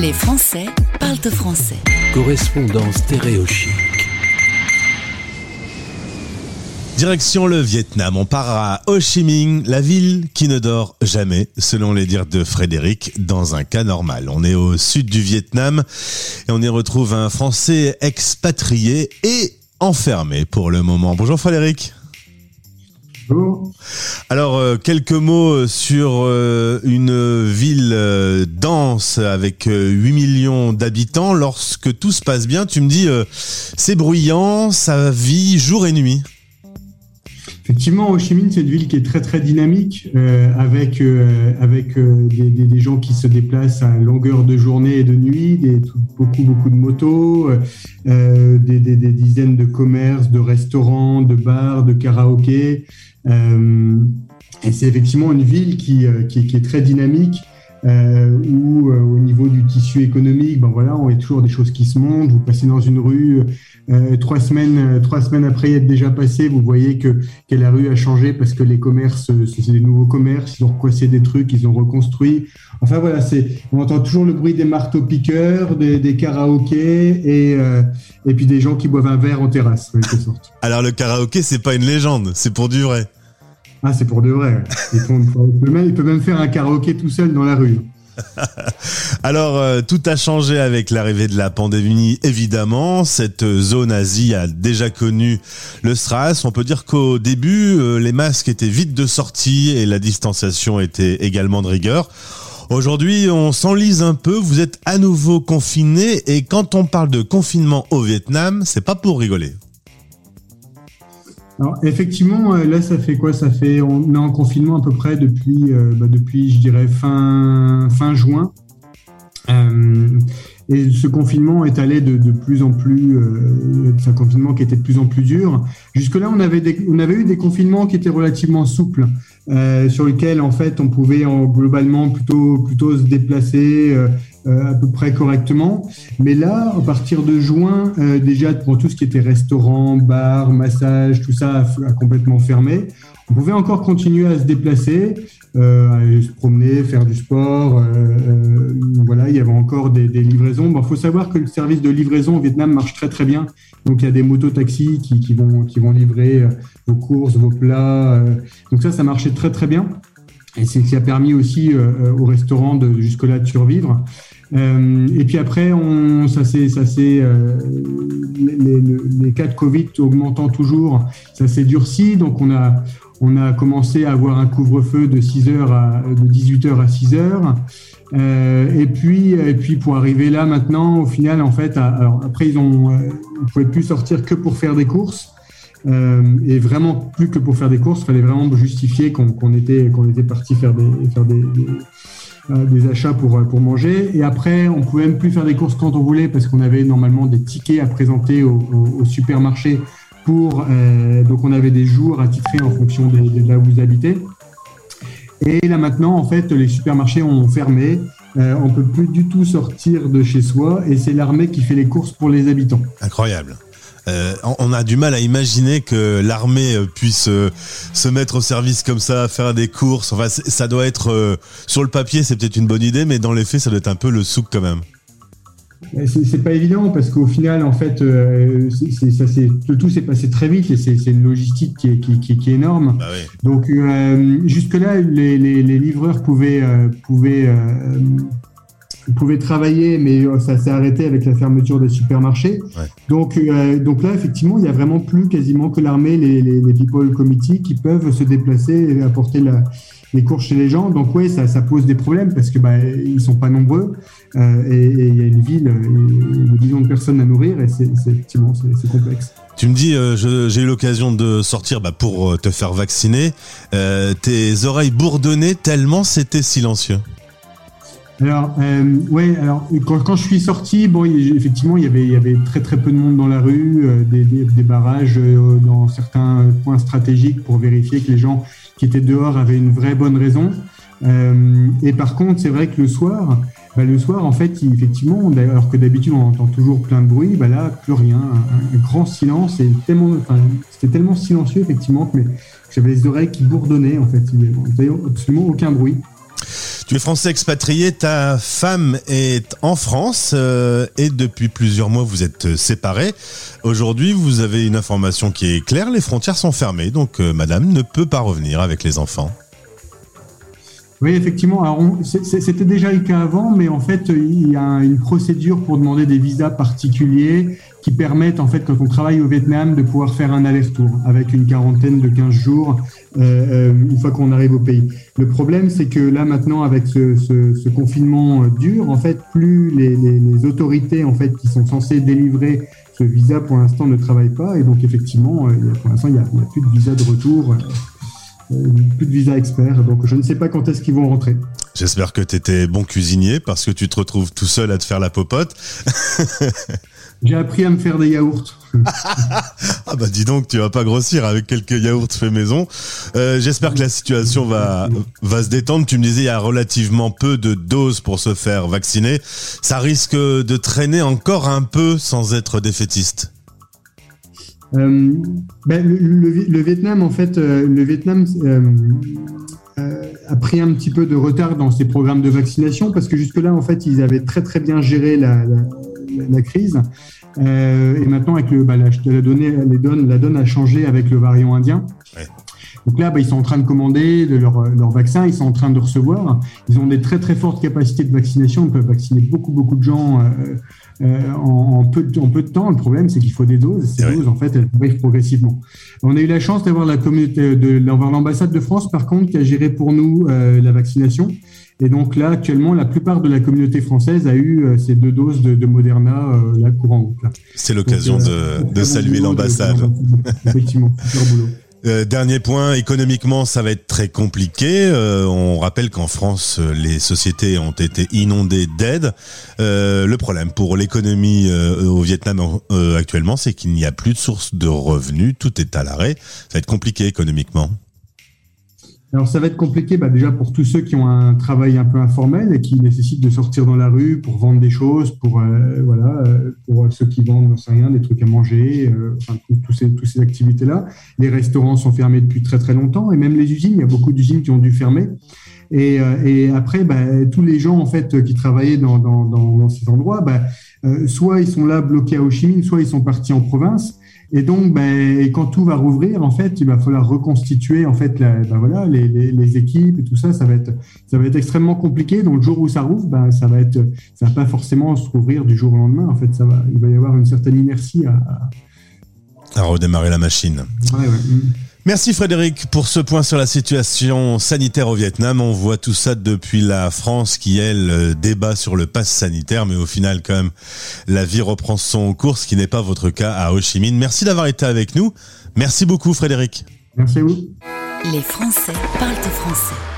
Les Français parlent français. Correspondance stéréochique. Direction le Vietnam, on part à Ho Chi Minh, la ville qui ne dort jamais, selon les dires de Frédéric, dans un cas normal. On est au sud du Vietnam et on y retrouve un Français expatrié et enfermé pour le moment. Bonjour Frédéric. Alors, euh, quelques mots sur euh, une ville euh, dense avec 8 millions d'habitants. Lorsque tout se passe bien, tu me dis, c'est bruyant, ça vit jour et nuit. Effectivement, Ho Chi Minh, c'est une ville qui est très très dynamique, avec avec des, des, gens qui se déplacent à longueur de journée et de nuit, beaucoup beaucoup de motos, des, dizaines de commerces, de restaurants, de bars, de karaokés. Euh, et c'est effectivement une ville euh, qui, qui est très dynamique. Euh, où euh, au niveau du tissu économique, ben voilà, on a toujours des choses qui se montent. Vous passez dans une rue, euh, trois semaines, trois semaines après y être déjà passé, vous voyez que, que la rue a changé parce que les commerces, c'est des nouveaux commerces, ils ont recoincé des trucs, ils ont reconstruit. Enfin voilà, c'est, on entend toujours le bruit des marteaux piqueurs, des, des karaokés et et puis des gens qui boivent un verre en terrasse, en quelque sorte. Alors le karaoké, c'est pas une légende, c'est pour du vrai. Ah, c'est pour de vrai. Il peut, même, faire un karaoké tout seul dans la rue. Alors, euh, tout a changé avec l'arrivée de la pandémie, évidemment. Cette zone Asie a déjà connu le SRAS. On peut dire qu'au début, euh, les masques étaient vite de sortie et la distanciation était également de rigueur. Aujourd'hui, on s'enlise un peu. Vous êtes à nouveau confiné et quand on parle de confinement au Vietnam, c'est pas pour rigoler. Alors, effectivement, euh, là, ça fait quoi? Ça fait, on est en confinement à peu près depuis, euh, bah, depuis je dirais, fin, fin juin. Euh, et ce confinement est allé de, de plus en plus, c'est un confinement qui était de plus en plus dur. Jusque-là, on avait, on avait eu des confinements qui étaient relativement souples, sur lesquels en fait on pouvait en, globalement plutôt, plutôt se déplacer à peu près correctement. Mais là, à partir de juin, euh, déjà pour tout ce qui était restaurant, bar, massage, tout ça a, complètement fermé. On pouvait encore continuer à se déplacer, euh, aller se promener, faire du sport. Euh, euh, voilà, il y avait encore des, des livraisons. Il faut savoir que le service de livraison au Vietnam marche très très bien. Donc il y a des motos-taxis qui, qui, vont, qui vont livrer euh, vos courses, vos plats. Euh. donc ça, ça marchait très très bien. Et c'est ce qui a permis aussi euh, au restaurant de jusque-là de survivre. Euh, et puis après, on, ça c'est, ça c'est euh, les, les, les, cas de Covid augmentant toujours, ça s'est durci. Donc on a, on a commencé à avoir un couvre-feu de 6 heures à, de 18 heures à 6 heures. Euh, et puis, et puis pour arriver là maintenant, au final, en fait, alors après ils ont, euh, ils pouvaient plus sortir que pour faire des courses. Euh, et vraiment plus que pour faire des courses, il fallait vraiment justifier qu'on, qu'on était, qu'on était parti faire des, faire des, des des achats pour, pour manger. Et après, on pouvait même plus faire des courses quand on voulait parce qu'on avait normalement des tickets à présenter au, au, supermarché pour. Euh, donc, on avait des jours à titrer en fonction de, de, là où vous habitez. Et là maintenant, en fait, les supermarchés ont fermé. Euh, on peut plus du tout sortir de chez soi et c'est l'armée qui fait les courses pour les habitants. Incroyable. Euh, on a du mal à imaginer que l'armée euh, puisse euh, se mettre au service comme ça, faire des courses. Enfin, ça doit être euh, sur le papier, c'est peut-être une bonne idée, mais dans les faits, ça doit être un peu le souk quand même. C'est pas évident parce qu'au final, en fait, euh, c ça, tout s'est passé très vite et c'est une logistique qui est, qui, qui, qui est énorme. Ah oui. Donc euh, jusque-là, les, les, les, livreurs pouvaient, euh, pouvaient, euh, pouvaient travailler, mais ça s'est arrêté avec la fermeture des supermarchés. Ouais. Donc, euh, donc là, effectivement, il n'y a vraiment plus quasiment que l'armée, les, les, les People Committee qui peuvent se déplacer et apporter la, les courses chez les gens. Donc oui, ça, ça pose des problèmes parce que bah, ils sont pas nombreux euh, et il y a une ville, des millions de personnes à nourrir et c'est effectivement c'est complexe. Tu me dis, euh, j'ai eu l'occasion de sortir bah, pour te faire vacciner. Euh, tes oreilles bourdonnaient tellement c'était silencieux. Alors, euh, ouais, alors quand, quand, je suis sorti, bon, effectivement, il y, avait, il y avait très très peu de monde dans la rue, euh, des, des, barrages euh, dans certains points stratégiques pour vérifier que les gens qui étaient dehors avaient une vraie bonne raison. Euh, et par contre, c'est vrai que le soir, bah, le soir, en fait, effectivement, alors que d'habitude on entend toujours plein de bruit, bah là, plus rien, un, un grand silence, et tellement, enfin, c'était tellement silencieux effectivement que j'avais les oreilles qui bourdonnaient en fait, il n'y avait absolument aucun bruit. Tu es français expatrié, ta femme est en France euh, et depuis plusieurs mois vous êtes séparés. Aujourd'hui, vous avez une information qui est claire, les frontières sont fermées, donc euh, madame ne peut pas revenir avec les enfants. Oui, effectivement. C'était déjà le cas avant, mais en fait, il y a une procédure pour demander des visas particuliers qui permettent, en fait, quand on travaille au Vietnam, de pouvoir faire un aller-retour avec une quarantaine de 15 jours euh, euh, une fois qu'on arrive au pays. Le problème, c'est que là, maintenant, avec ce, confinement euh, dur, en fait, plus les, autorités, en fait, qui sont censées délivrer ce visa, pour l'instant, ne travaillent pas. Et donc, effectivement, pour l'instant, il n'y a, plus de visa de retour. Plus de visa expert, donc je ne sais pas quand est-ce qu'ils vont rentrer. J'espère que tu étais bon cuisinier parce que tu te retrouves tout seul à te faire la popote. J'ai appris à me faire des yaourts. ah bah dis donc, tu vas pas grossir avec quelques yaourts faits maison. Euh, J'espère que la situation va va se détendre. Tu me disais il y a relativement peu de doses pour se faire vacciner. Ça risque de traîner encore un peu sans être défaitiste. Euh, ben, le, le, le, Vietnam, en fait, euh, le Vietnam a pris un petit peu de retard dans ses programmes de vaccination parce que jusque-là, en fait, ils avaient très très bien géré la, la, la crise. Euh, et maintenant, avec le, bah, la, la, donnée, les donnes, la donne a changé avec le variant indien. Donc là, bah, ils sont en train de commander de leur, leur vaccin, ils sont en train de recevoir. Ils ont des très très fortes capacités de vaccination, ils peuvent vacciner beaucoup beaucoup de gens euh, euh, en, en, peu, en peu de temps. Le problème, c'est qu'il faut des doses. Ces doses, en fait, elles arrivent progressivement. On a eu la chance d'avoir la communauté, d'avoir l'ambassade de France, par contre, qui a géré pour nous euh, la vaccination. Et donc là, actuellement, la plupart de la communauté française a eu euh, ces deux doses de, de Moderna euh, la courant août. C'est l'occasion de, de saluer l'ambassade. Effectivement, super boulot. Euh, dernier point, économiquement, ça va être très compliqué. Euh, on rappelle qu'en France, les sociétés ont été inondées d'aides. Euh, le problème pour l'économie au Vietnam actuellement, c'est qu'il n'y a plus de source de revenus. Tout est à l'arrêt. Ça va être compliqué économiquement. Alors ça va être compliqué bah, déjà pour tous ceux qui ont un travail un peu informel et qui nécessitent de sortir dans la rue pour vendre des choses, pour euh, voilà, euh, pour ceux qui vendent, ne sais rien, des trucs à manger, euh, enfin tous ces toutes ces activités là. Les restaurants sont fermés depuis très très longtemps et même les usines, il y a beaucoup d'usines qui ont dû fermer. Et, euh, et après, bah, tous les gens en fait qui travaillaient dans, dans, dans, dans ces endroits, bah, euh, soit ils sont là bloqués à Ho Chi Minh, soit ils sont partis en province. Et donc, ben, quand tout va rouvrir, en fait, il va falloir reconstituer en fait, la, ben voilà, les, les, les, équipes et tout ça. Ça va être, ça va être extrêmement compliqué. Donc, le jour où ça rouvre, ben, ça va être, ça va pas forcément se rouvrir du jour au lendemain. En fait, ça va, il va y avoir une certaine inertie à, à... à redémarrer la machine. Ouais, ouais. Merci Frédéric pour ce point sur la situation sanitaire au Vietnam. On voit tout ça depuis la France qui, elle, débat sur le pass sanitaire, mais au final, quand même, la vie reprend son cours, ce qui n'est pas votre cas à Ho Chi Minh. Merci d'avoir été avec nous. Merci beaucoup Frédéric. Merci à vous. Les Français parlent français.